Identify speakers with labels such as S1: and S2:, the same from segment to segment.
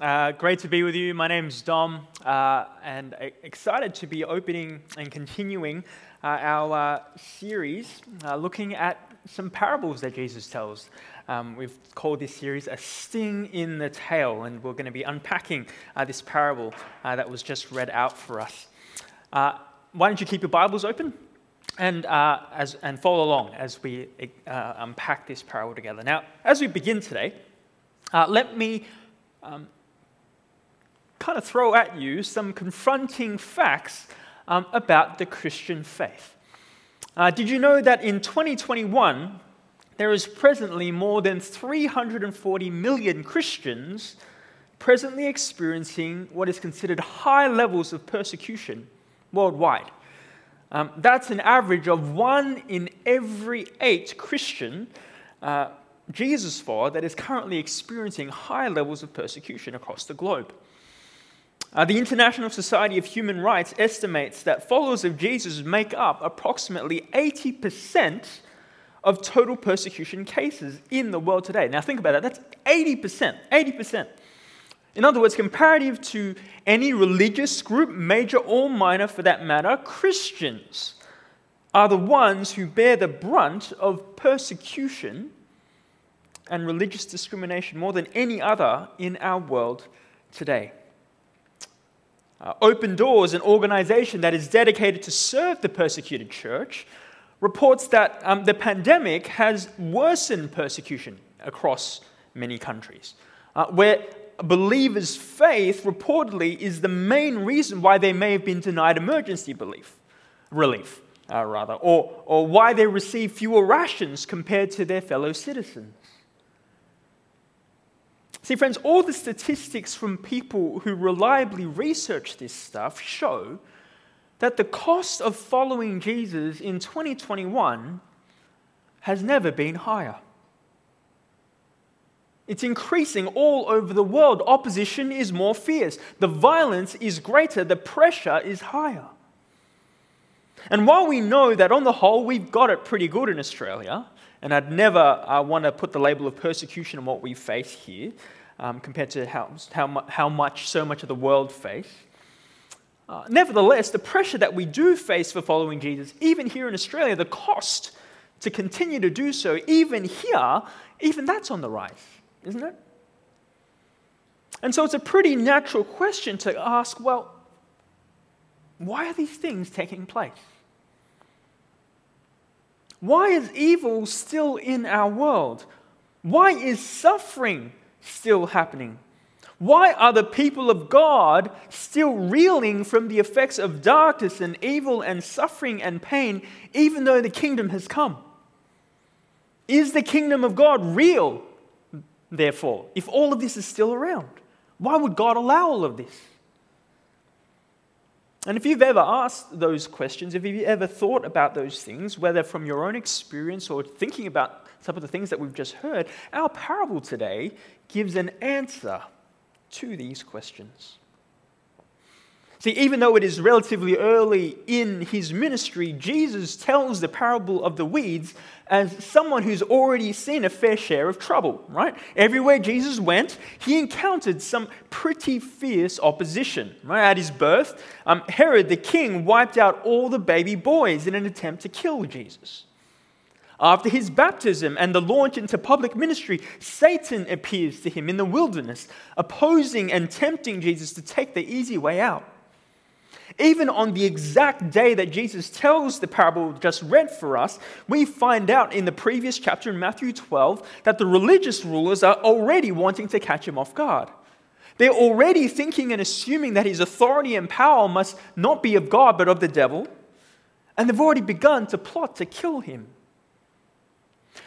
S1: Uh, great to be with you. My name's Dom, uh, and excited to be opening and continuing uh, our uh, series uh, looking at some parables that Jesus tells. Um, we've called this series A Sting in the Tail, and we're going to be unpacking uh, this parable that was just read out for us. why don't you keep your Bibles open? And, as, and follow along as we unpack this parable together. Now, as we begin today, let me um, kind of throw at you some confronting facts um, about the Christian faith. Uh, did you know that in 2021, there is presently more than 340 million Christians presently experiencing what is considered high levels of persecution worldwide? Um, that's an average of one in every eight Christian uh, Jesus follower that is currently experiencing high levels of persecution across the globe. Uh, the International Society of Human Rights estimates that followers of Jesus make up approximately 80% of total persecution cases in the world today. Now, think about that. That's 80%. 80%. In other words, comparative to any religious group, major or minor for that matter, Christians are the ones who bear the brunt of persecution and religious discrimination more than any other in our world today. Uh, Open Doors, an organization that is dedicated to serve the persecuted church, reports that um, the pandemic has worsened persecution across many countries, uh, where believers' faith reportedly is the main reason why they may have been denied emergency belief, relief, uh, rather, or, or why they receive fewer rations compared to their fellow citizens. See, friends, all the statistics from people who reliably research this stuff show that the cost of following Jesus in 2021 has never been higher. It's increasing all over the world. Opposition is more fierce. The violence is greater. The pressure is higher. And while we know that on the whole we've got it pretty good in Australia, and I'd never uh, want to put the label of persecution on what we face here, um, compared to how, how, how much so much of the world face. Uh, nevertheless, the pressure that we do face for following Jesus, even here in Australia, the cost to continue to do so, even here, even that's on the rise, isn't it? And so it's a pretty natural question to ask well, why are these things taking place? Why is evil still in our world? Why is suffering still happening? Why are the people of God still reeling from the effects of darkness and evil and suffering and pain, even though the kingdom has come? Is the kingdom of God real, therefore, if all of this is still around? Why would God allow all of this? And if you've ever asked those questions, if you've ever thought about those things, whether from your own experience or thinking about some of the things that we've just heard, our parable today gives an answer to these questions. See, even though it is relatively early in his ministry, Jesus tells the parable of the weeds as someone who's already seen a fair share of trouble, right? Everywhere Jesus went, he encountered some pretty fierce opposition, right? At his birth, um, Herod the king wiped out all the baby boys in an attempt to kill Jesus. After his baptism and the launch into public ministry, Satan appears to him in the wilderness, opposing and tempting Jesus to take the easy way out. Even on the exact day that Jesus tells the parable just read for us, we find out in the previous chapter in Matthew 12 that the religious rulers are already wanting to catch him off guard. They're already thinking and assuming that his authority and power must not be of God but of the devil, and they've already begun to plot to kill him.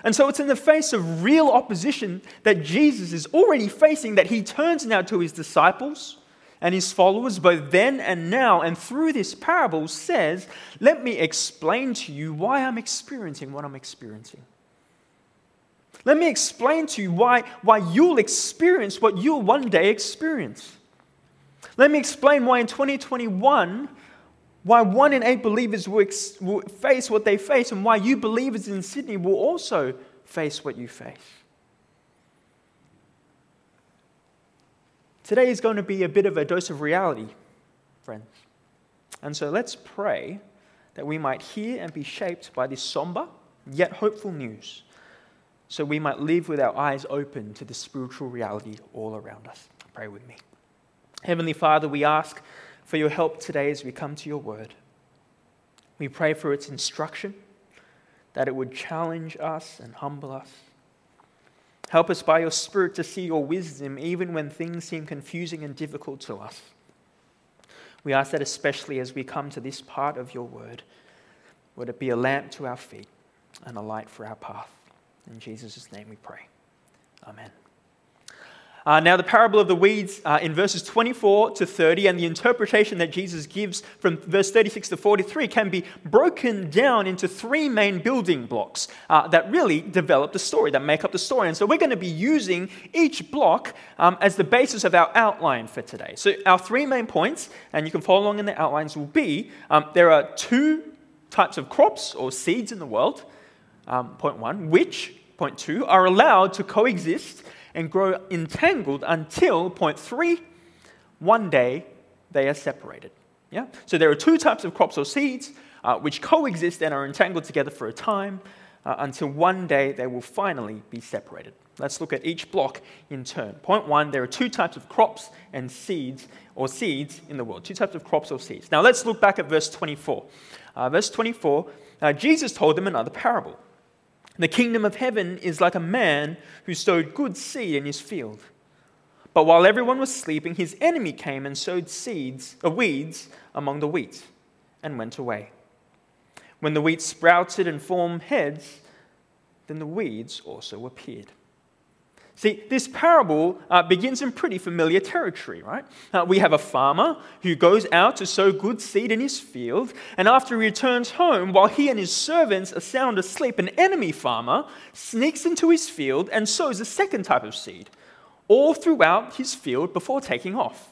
S1: And so it's in the face of real opposition that Jesus is already facing that he turns now to his disciples and his followers, both then and now, and through this parable says, Let me explain to you why I'm experiencing what I'm experiencing. Let me explain to you why, why you'll experience what you'll one day experience. Let me explain why in 2021 why one in eight believers will, ex- will face what they face, and why you believers in Sydney will also face what you face. Today is going to be a bit of a dose of reality, friends. And so let's pray that we might hear and be shaped by this somber yet hopeful news, so we might live with our eyes open to the spiritual reality all around us. Pray with me. Heavenly Father, we ask for your help today as we come to your word. We pray for its instruction, that it would challenge us and humble us. Help us by your Spirit to see your wisdom even when things seem confusing and difficult to us. We ask that especially as we come to this part of your word, would it be a lamp to our feet and a light for our path. In Jesus' name we pray. Amen. Uh, now, the parable of the weeds uh, in verses 24 to 30 and the interpretation that Jesus gives from verse 36 to 43 can be broken down into three main building blocks uh, that really develop the story, that make up the story. And so we're going to be using each block um, as the basis of our outline for today. So, our three main points, and you can follow along in the outlines, will be um, there are two types of crops or seeds in the world, um, point one, which, point two, are allowed to coexist and grow entangled until, point three, one day they are separated. Yeah? So there are two types of crops or seeds uh, which coexist and are entangled together for a time uh, until one day they will finally be separated. Let's look at each block in turn. Point one there are two types of crops and seeds or seeds in the world. Two types of crops or seeds. Now let's look back at verse 24. Uh, verse 24, uh, Jesus told them another parable. The kingdom of heaven is like a man who sowed good seed in his field. But while everyone was sleeping, his enemy came and sowed seeds, uh, weeds among the wheat and went away. When the wheat sprouted and formed heads, then the weeds also appeared. See, this parable uh, begins in pretty familiar territory, right? Uh, we have a farmer who goes out to sow good seed in his field, and after he returns home, while he and his servants are sound asleep, an enemy farmer sneaks into his field and sows a second type of seed, all throughout his field before taking off.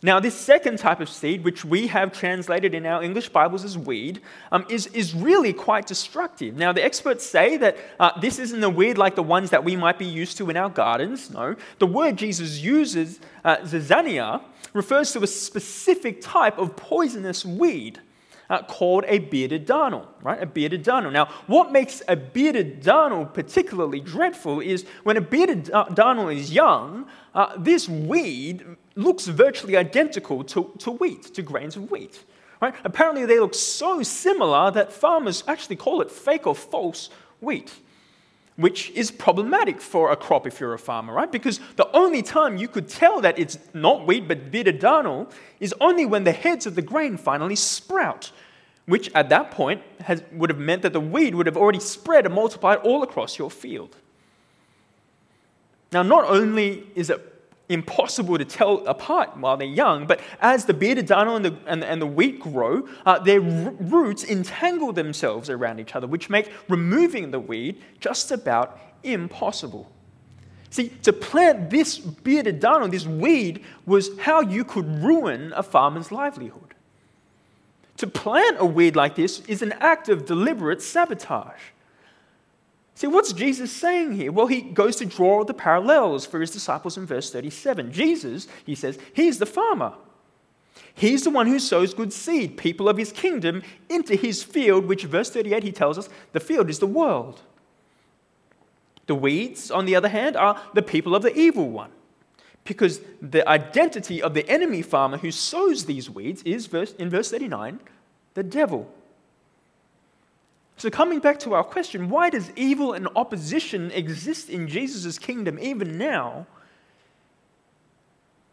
S1: Now, this second type of seed, which we have translated in our English Bibles as weed, um, is, is really quite destructive. Now, the experts say that uh, this isn't a weed like the ones that we might be used to in our gardens. No. The word Jesus uses, uh, zizania, refers to a specific type of poisonous weed. Uh, called a bearded darnel, right? A bearded darnel. Now, what makes a bearded darnel particularly dreadful is when a bearded darnel is young, uh, this weed looks virtually identical to, to wheat, to grains of wheat. Right? Apparently, they look so similar that farmers actually call it fake or false wheat, which is problematic for a crop if you're a farmer, right? Because the only time you could tell that it's not wheat but darnel is only when the heads of the grain finally sprout, which at that point has, would have meant that the weed would have already spread and multiplied all across your field. Now, not only is it impossible to tell apart while they're young. But as the bearded darnel and the, and, and the wheat grow, uh, their r- roots entangle themselves around each other, which make removing the weed just about impossible. See, to plant this bearded darnel, this weed, was how you could ruin a farmer's livelihood. To plant a weed like this is an act of deliberate sabotage. See, what's Jesus saying here? Well, he goes to draw the parallels for his disciples in verse 37. Jesus, he says, he's the farmer. He's the one who sows good seed, people of his kingdom, into his field, which, verse 38, he tells us, the field is the world. The weeds, on the other hand, are the people of the evil one. Because the identity of the enemy farmer who sows these weeds is, verse, in verse 39, the devil. So, coming back to our question, why does evil and opposition exist in Jesus' kingdom even now?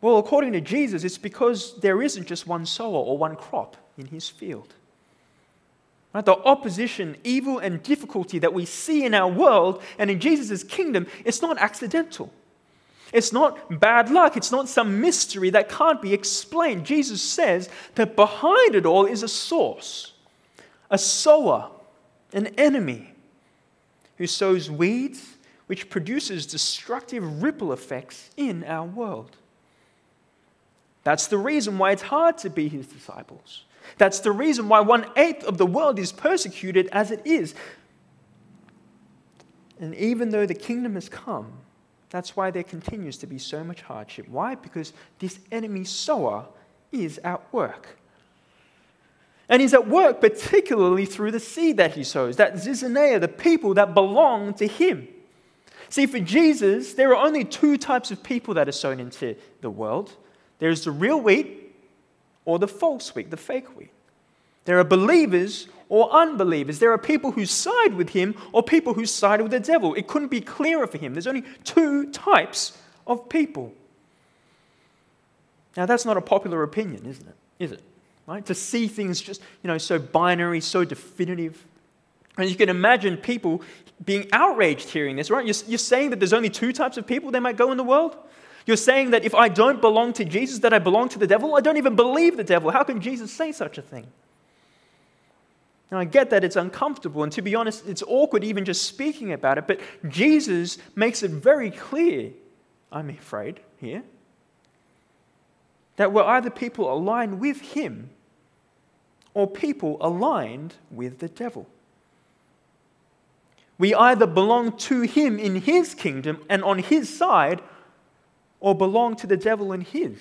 S1: Well, according to Jesus, it's because there isn't just one sower or one crop in his field. Right? The opposition, evil, and difficulty that we see in our world and in Jesus' kingdom, it's not accidental. It's not bad luck. It's not some mystery that can't be explained. Jesus says that behind it all is a source, a sower, an enemy who sows weeds which produces destructive ripple effects in our world. That's the reason why it's hard to be his disciples. That's the reason why one eighth of the world is persecuted as it is. And even though the kingdom has come, That's why there continues to be so much hardship. Why? Because this enemy sower is at work. And he's at work particularly through the seed that he sows, that zizania, the people that belong to him. See, for Jesus, there are only two types of people that are sown into the world there's the real wheat or the false wheat, the fake wheat. There are believers or unbelievers. There are people who side with him or people who side with the devil. It couldn't be clearer for him. There's only two types of people. Now, that's not a popular opinion, isn't it? Is it? Right? To see things just, you know, so binary, so definitive. And you can imagine people being outraged hearing this, right? You're, you're saying that there's only two types of people that might go in the world? You're saying that if I don't belong to Jesus, that I belong to the devil? I don't even believe the devil. How can Jesus say such a thing? Now, I get that it's uncomfortable, and to be honest, it's awkward even just speaking about it, but Jesus makes it very clear, I'm afraid, here, that we're either people aligned with Him or people aligned with the devil. We either belong to Him in His kingdom and on His side, or belong to the devil in His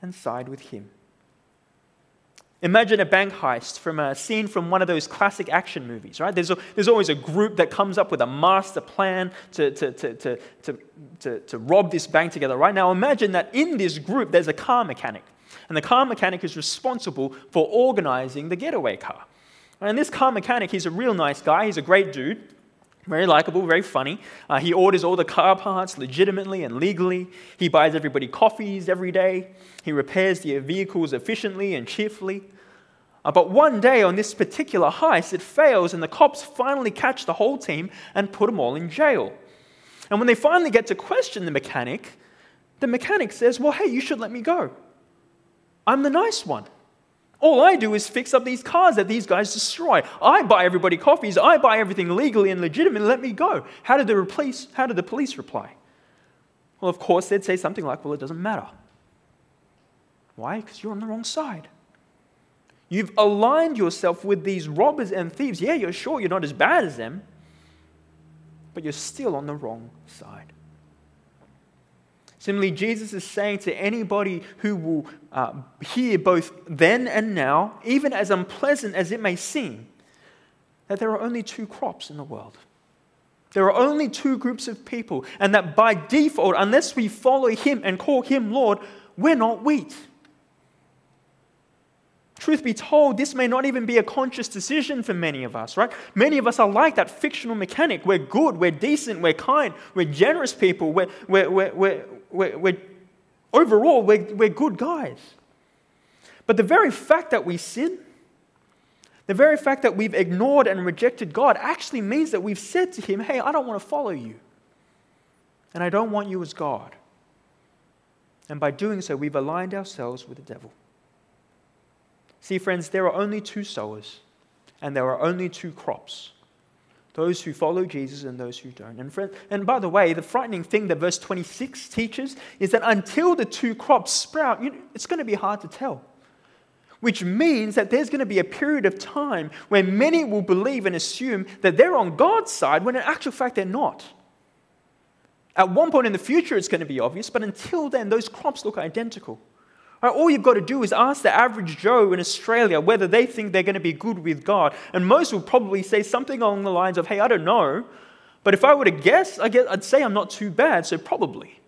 S1: and side with Him. Imagine a bank heist from a scene from one of those classic action movies, right? There's, a, there's always a group that comes up with a master plan to, to, to, to, to, to, to rob this bank together, right? Now imagine that in this group there's a car mechanic, and the car mechanic is responsible for organizing the getaway car. And this car mechanic, he's a real nice guy, he's a great dude. Very likable, very funny. Uh, he orders all the car parts legitimately and legally. He buys everybody coffees every day. He repairs the vehicles efficiently and cheerfully. Uh, but one day on this particular heist, it fails, and the cops finally catch the whole team and put them all in jail. And when they finally get to question the mechanic, the mechanic says, Well, hey, you should let me go. I'm the nice one. All I do is fix up these cars that these guys destroy. I buy everybody coffees. I buy everything legally and legitimately. Let me go. How did the police, how did the police reply? Well, of course, they'd say something like, well, it doesn't matter. Why? Because you're on the wrong side. You've aligned yourself with these robbers and thieves. Yeah, you're sure you're not as bad as them, but you're still on the wrong side. Similarly, Jesus is saying to anybody who will uh, hear both then and now, even as unpleasant as it may seem, that there are only two crops in the world. There are only two groups of people, and that by default, unless we follow Him and call Him Lord, we're not wheat. Truth be told, this may not even be a conscious decision for many of us, right? Many of us are like that fictional mechanic. We're good, we're decent, we're kind, we're generous people, we're, we're, we're, we're, we're, we're overall, we're, we're good guys. But the very fact that we sin, the very fact that we've ignored and rejected God actually means that we've said to Him, Hey, I don't want to follow you. And I don't want you as God. And by doing so, we've aligned ourselves with the devil. See, friends, there are only two sowers, and there are only two crops those who follow Jesus and those who don't. And, friend, and by the way, the frightening thing that verse 26 teaches is that until the two crops sprout, you know, it's going to be hard to tell. Which means that there's going to be a period of time where many will believe and assume that they're on God's side when in actual fact they're not. At one point in the future, it's going to be obvious, but until then, those crops look identical. All you've got to do is ask the average Joe in Australia whether they think they're going to be good with God. And most will probably say something along the lines of, hey, I don't know. But if I were to guess, I guess, I'd say I'm not too bad, so probably.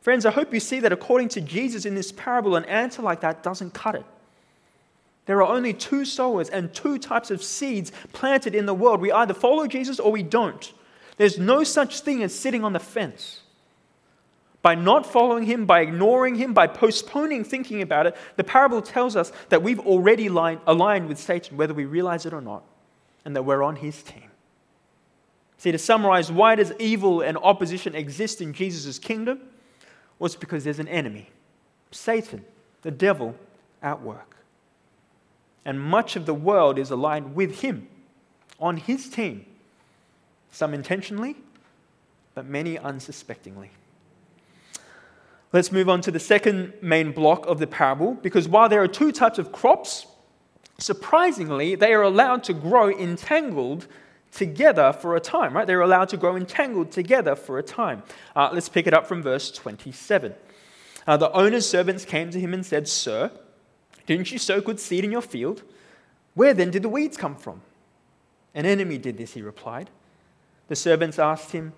S1: Friends, I hope you see that according to Jesus in this parable, an answer like that doesn't cut it. There are only two sowers and two types of seeds planted in the world. We either follow Jesus or we don't. There's no such thing as sitting on the fence. By not following him, by ignoring him, by postponing thinking about it, the parable tells us that we've already aligned with Satan, whether we realize it or not, and that we're on his team. See, to summarize, why does evil and opposition exist in Jesus' kingdom? Well, it's because there's an enemy Satan, the devil, at work. And much of the world is aligned with him, on his team, some intentionally, but many unsuspectingly. Let's move on to the second main block of the parable because while there are two types of crops, surprisingly, they are allowed to grow entangled together for a time, right? They're allowed to grow entangled together for a time. Uh, let's pick it up from verse 27. Uh, the owner's servants came to him and said, Sir, didn't you sow good seed in your field? Where then did the weeds come from? An enemy did this, he replied. The servants asked him,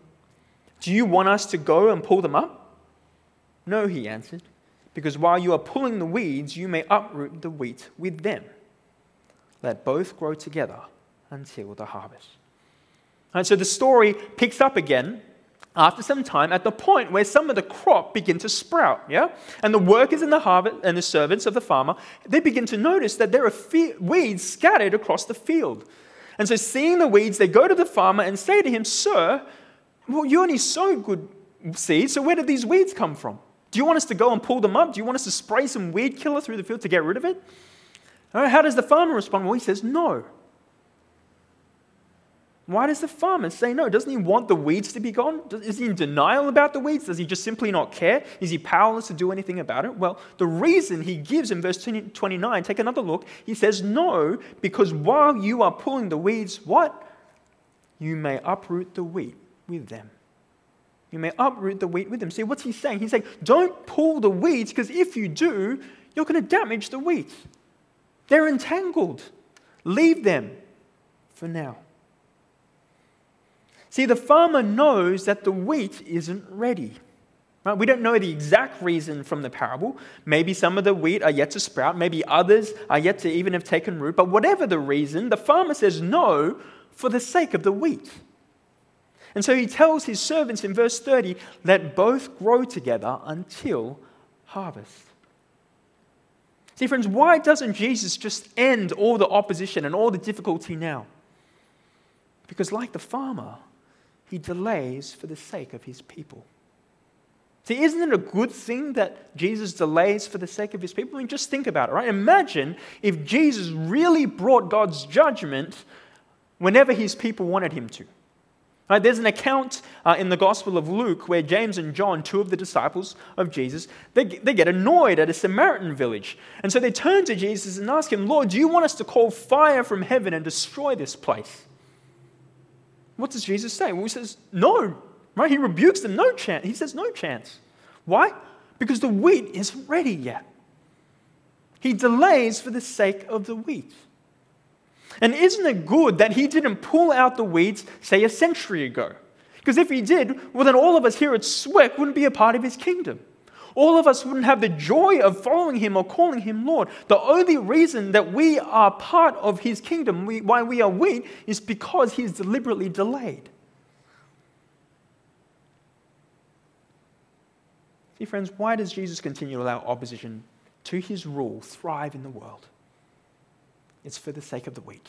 S1: Do you want us to go and pull them up? No, he answered, because while you are pulling the weeds, you may uproot the wheat with them. Let both grow together until the harvest. And so the story picks up again after some time at the point where some of the crop begin to sprout yeah and the workers in the harvest and the servants of the farmer they begin to notice that there are weeds scattered across the field and so seeing the weeds they go to the farmer and say to him sir well you only sow good seed so where did these weeds come from do you want us to go and pull them up do you want us to spray some weed killer through the field to get rid of it how does the farmer respond well he says no why does the farmer say no? Doesn't he want the weeds to be gone? Is he in denial about the weeds? Does he just simply not care? Is he powerless to do anything about it? Well, the reason he gives in verse 29, take another look. He says, No, because while you are pulling the weeds, what? You may uproot the wheat with them. You may uproot the wheat with them. See, what's he saying? He's saying, Don't pull the weeds, because if you do, you're going to damage the wheat. They're entangled. Leave them for now. See, the farmer knows that the wheat isn't ready. Right? We don't know the exact reason from the parable. Maybe some of the wheat are yet to sprout, maybe others are yet to even have taken root. But whatever the reason, the farmer says no for the sake of the wheat. And so he tells his servants in verse 30 let both grow together until harvest. See, friends, why doesn't Jesus just end all the opposition and all the difficulty now? Because, like the farmer, he delays for the sake of his people. See, isn't it a good thing that Jesus delays for the sake of his people? I mean, just think about it, right? Imagine if Jesus really brought God's judgment whenever his people wanted him to. Right, there's an account uh, in the Gospel of Luke where James and John, two of the disciples of Jesus, they, they get annoyed at a Samaritan village. And so they turn to Jesus and ask him, Lord, do you want us to call fire from heaven and destroy this place? What does Jesus say? Well, he says, no, right? He rebukes them, no chance. He says, no chance. Why? Because the wheat isn't ready yet. He delays for the sake of the wheat. And isn't it good that he didn't pull out the weeds, say, a century ago? Because if he did, well, then all of us here at SWEC wouldn't be a part of his kingdom all of us wouldn't have the joy of following him or calling him Lord. The only reason that we are part of his kingdom, we, why we are weak, is because he he's deliberately delayed. See, friends, why does Jesus continue to allow opposition to his rule thrive in the world? It's for the sake of the wheat.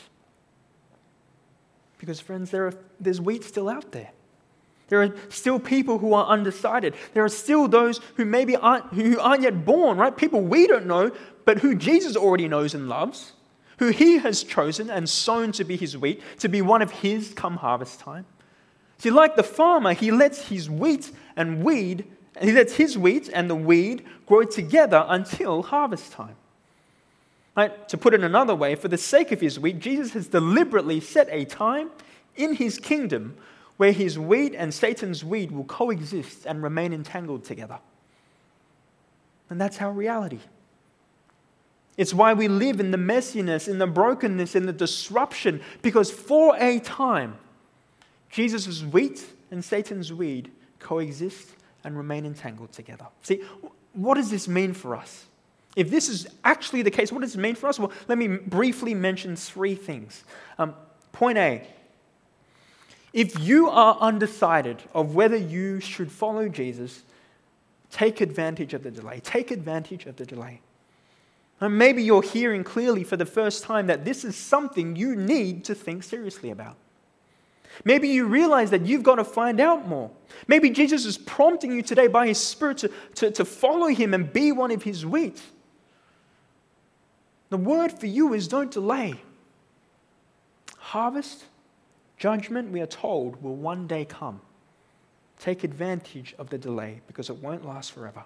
S1: Because, friends, there are, there's wheat still out there. There are still people who are undecided. There are still those who maybe aren't, who aren't yet born, right? People we don't know, but who Jesus already knows and loves, who he has chosen and sown to be his wheat, to be one of his come harvest time. See, like the farmer, he lets his wheat and weed, he lets his wheat and the weed grow together until harvest time. Right? To put it another way, for the sake of his wheat, Jesus has deliberately set a time in his kingdom where his wheat and Satan's weed will coexist and remain entangled together. And that's our reality. It's why we live in the messiness, in the brokenness, in the disruption, because for a time, Jesus' wheat and Satan's weed coexist and remain entangled together. See, what does this mean for us? If this is actually the case, what does it mean for us? Well, let me briefly mention three things. Um, point A if you are undecided of whether you should follow Jesus, take advantage of the delay. Take advantage of the delay. And maybe you're hearing clearly for the first time that this is something you need to think seriously about. Maybe you realize that you've got to find out more. Maybe Jesus is prompting you today by his Spirit to, to, to follow him and be one of his wheat. The word for you is don't delay. Harvest Judgment, we are told, will one day come. Take advantage of the delay because it won't last forever.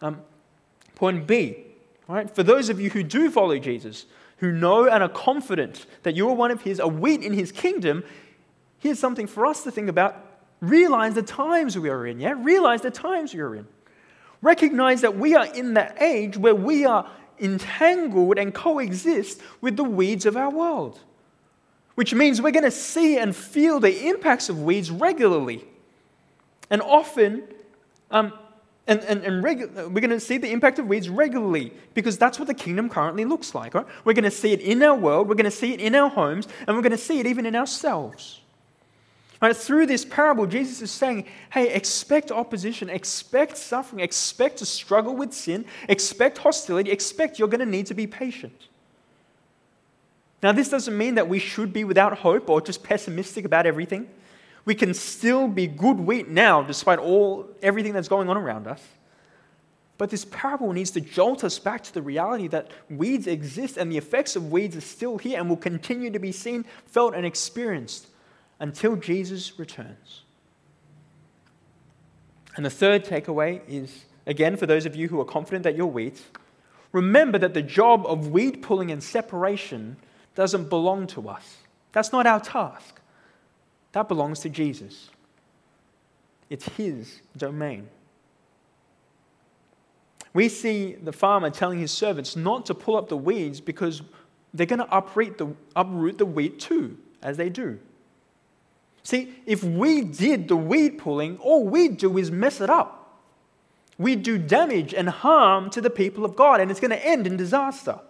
S1: Um, point B, right? For those of you who do follow Jesus, who know and are confident that you are one of his, a wheat in his kingdom, here's something for us to think about. Realize the times we are in, yeah? Realize the times we are in. Recognize that we are in that age where we are entangled and coexist with the weeds of our world, which means we're going to see and feel the impacts of weeds regularly. And often, um, and, and, and regu- we're going to see the impact of weeds regularly because that's what the kingdom currently looks like. Right? We're going to see it in our world, we're going to see it in our homes, and we're going to see it even in ourselves. Right? Through this parable, Jesus is saying, hey, expect opposition, expect suffering, expect to struggle with sin, expect hostility, expect you're going to need to be patient. Now, this doesn't mean that we should be without hope or just pessimistic about everything. We can still be good wheat now, despite all everything that's going on around us. But this parable needs to jolt us back to the reality that weeds exist and the effects of weeds are still here and will continue to be seen, felt, and experienced until Jesus returns. And the third takeaway is again, for those of you who are confident that you're wheat, remember that the job of weed pulling and separation doesn't belong to us. That's not our task. That belongs to Jesus. It's his domain. We see the farmer telling his servants not to pull up the weeds because they're going to uproot the, uproot the wheat too, as they do. See, if we did the weed pulling, all we do is mess it up. We do damage and harm to the people of God, and it's going to end in disaster.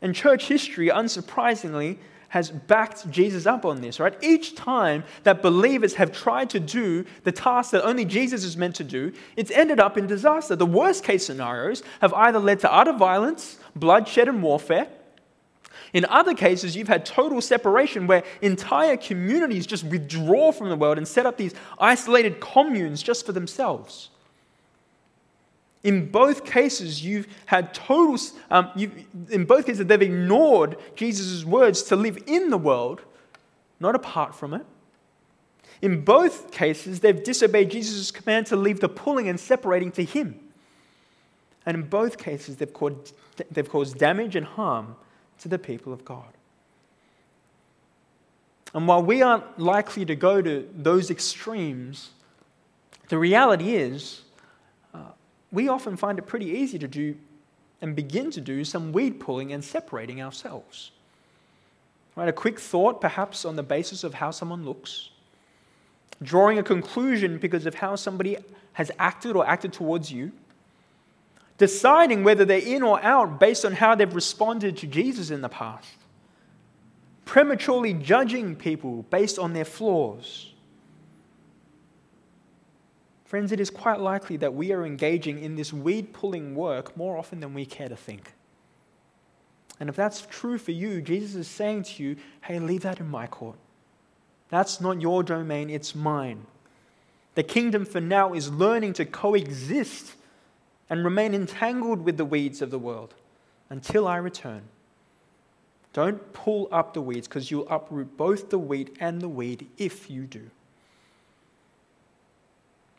S1: And church history, unsurprisingly, has backed Jesus up on this, right? Each time that believers have tried to do the task that only Jesus is meant to do, it's ended up in disaster. The worst case scenarios have either led to utter violence, bloodshed, and warfare, in other cases, you've had total separation where entire communities just withdraw from the world and set up these isolated communes just for themselves. In both cases, you've had total, um, you've, in both cases, they've ignored Jesus' words to live in the world, not apart from it. In both cases, they've disobeyed Jesus' command to leave the pulling and separating to Him. And in both cases, they've caused, they've caused damage and harm to the people of God. And while we aren't likely to go to those extremes, the reality is uh, we often find it pretty easy to do and begin to do some weed pulling and separating ourselves. Right, a quick thought, perhaps on the basis of how someone looks, drawing a conclusion because of how somebody has acted or acted towards you deciding whether they're in or out based on how they've responded to Jesus in the past, prematurely judging people based on their flaws. Friends, it is quite likely that we are engaging in this weed pulling work more often than we care to think. And if that's true for you, Jesus is saying to you, hey, leave that in my court. That's not your domain, it's mine. The kingdom for now is learning to coexist and remain entangled with the weeds of the world until I return. Don't pull up the weeds because you'll uproot both the wheat and the weed if you do.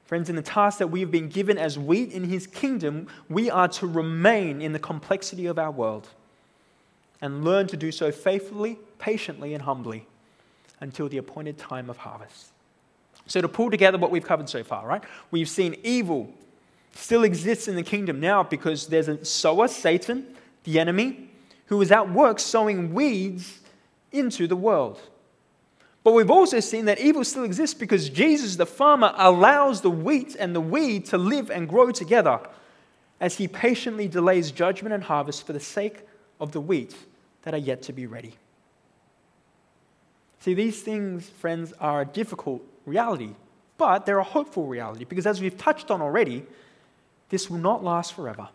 S1: Friends, in the task that we have been given as wheat in his kingdom, we are to remain in the complexity of our world and learn to do so faithfully, patiently, and humbly until the appointed time of harvest. So, to pull together what we've covered so far, right? We've seen evil still exists in the kingdom now because there's a sower, Satan, the enemy, who is at work sowing weeds into the world. But we've also seen that evil still exists because Jesus, the farmer, allows the wheat and the weed to live and grow together as he patiently delays judgment and harvest for the sake of the wheat that are yet to be ready. See, these things, friends, are a difficult reality, but they're a hopeful reality because, as we've touched on already, this will not last forever.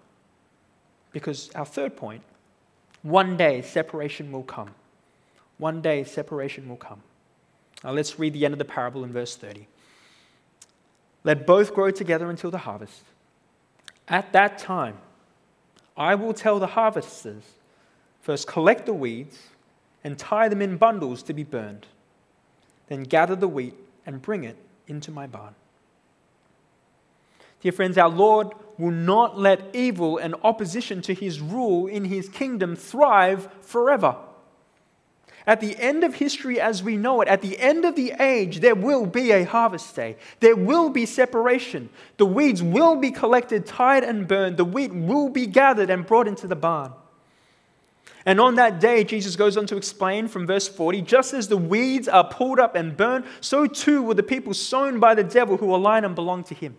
S1: Because our third point one day separation will come. One day separation will come. Now let's read the end of the parable in verse 30. Let both grow together until the harvest. At that time, I will tell the harvesters first collect the weeds and tie them in bundles to be burned, then gather the wheat and bring it into my barn. Dear friends, our Lord will not let evil and opposition to his rule in his kingdom thrive forever. At the end of history as we know it, at the end of the age, there will be a harvest day. There will be separation. The weeds will be collected, tied, and burned. The wheat will be gathered and brought into the barn. And on that day, Jesus goes on to explain from verse 40 just as the weeds are pulled up and burned, so too will the people sown by the devil who align and belong to him.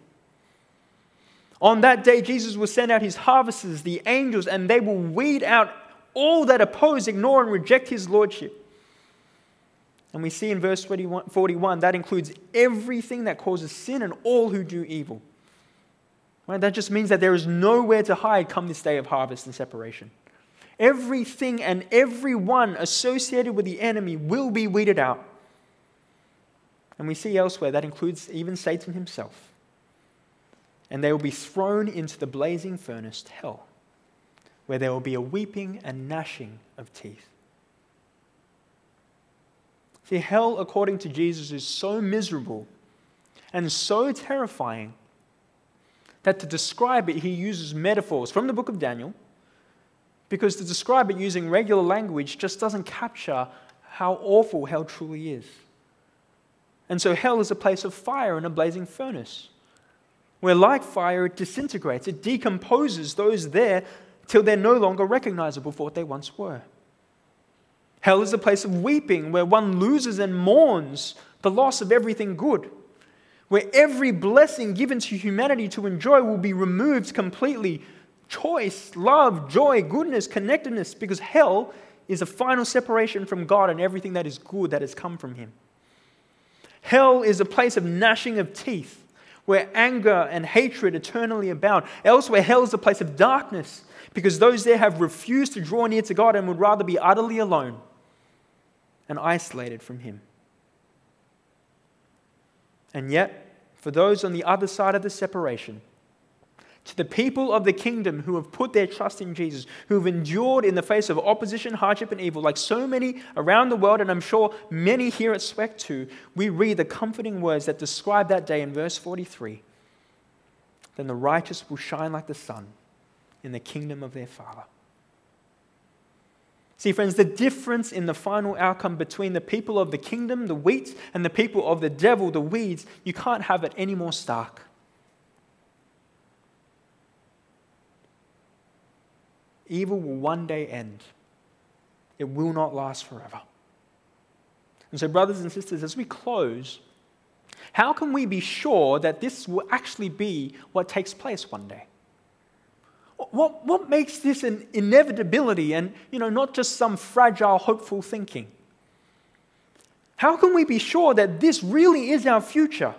S1: On that day, Jesus will send out his harvesters, the angels, and they will weed out all that oppose, ignore, and reject his lordship. And we see in verse 41 that includes everything that causes sin and all who do evil. Right? That just means that there is nowhere to hide come this day of harvest and separation. Everything and everyone associated with the enemy will be weeded out. And we see elsewhere that includes even Satan himself. And they will be thrown into the blazing furnace, hell where there will be a weeping and gnashing of teeth. See, hell, according to Jesus, is so miserable and so terrifying that to describe it, he uses metaphors from the book of Daniel, because to describe it using regular language just doesn't capture how awful hell truly is. And so, hell is a place of fire and a blazing furnace, where, like fire, it disintegrates, it decomposes those there till they're no longer recognizable for what they once were. Hell is a place of weeping where one loses and mourns the loss of everything good, where every blessing given to humanity to enjoy will be removed completely choice, love, joy, goodness, connectedness, because hell is a final separation from God and everything that is good that has come from Him. Hell is a place of gnashing of teeth, where anger and hatred eternally abound. Elsewhere, hell is a place of darkness, because those there have refused to draw near to God and would rather be utterly alone and isolated from Him. And yet, for those on the other side of the separation, to the people of the kingdom who have put their trust in Jesus, who have endured in the face of opposition, hardship, and evil, like so many around the world, and I'm sure many here at SWEC too, we read the comforting words that describe that day in verse 43. Then the righteous will shine like the sun in the kingdom of their Father. See, friends, the difference in the final outcome between the people of the kingdom, the wheat, and the people of the devil, the weeds, you can't have it any more stark. Evil will one day end, it will not last forever. And so, brothers and sisters, as we close, how can we be sure that this will actually be what takes place one day? What, what makes this an inevitability and, you know, not just some fragile, hopeful thinking? How can we be sure that this really is our future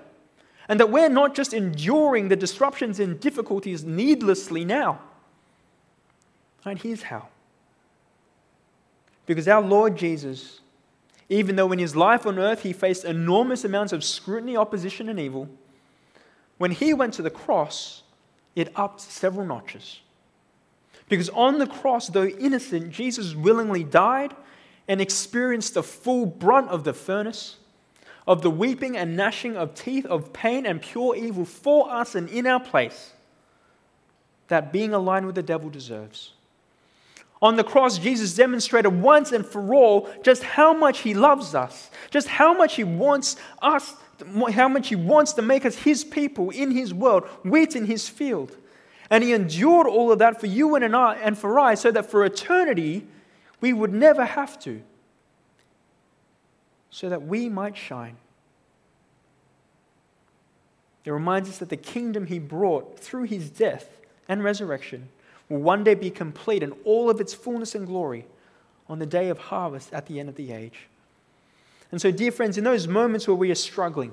S1: and that we're not just enduring the disruptions and difficulties needlessly now? Right, here's how. Because our Lord Jesus, even though in his life on earth he faced enormous amounts of scrutiny, opposition, and evil, when he went to the cross, it upped several notches. Because on the cross, though innocent, Jesus willingly died and experienced the full brunt of the furnace, of the weeping and gnashing of teeth, of pain and pure evil for us and in our place, that being aligned with the devil deserves. On the cross, Jesus demonstrated once and for all just how much he loves us, just how much he wants us, how much he wants to make us his people in his world, wheat in his field. And he endured all of that for you and I and for I, so that for eternity we would never have to. So that we might shine. It reminds us that the kingdom he brought through his death and resurrection will one day be complete in all of its fullness and glory on the day of harvest at the end of the age. And so, dear friends, in those moments where we are struggling,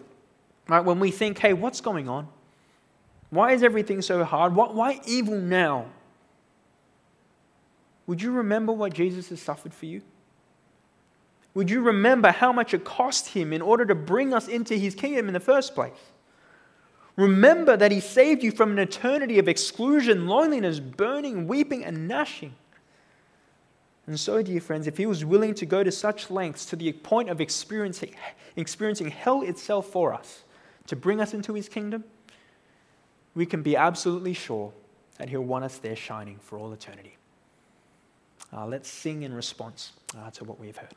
S1: right, when we think, hey, what's going on? Why is everything so hard? Why evil now? Would you remember what Jesus has suffered for you? Would you remember how much it cost him in order to bring us into his kingdom in the first place? Remember that he saved you from an eternity of exclusion, loneliness, burning, weeping, and gnashing. And so, dear friends, if he was willing to go to such lengths to the point of experiencing, experiencing hell itself for us to bring us into his kingdom, we can be absolutely sure that He'll want us there shining for all eternity. Uh, let's sing in response uh, to what we've heard.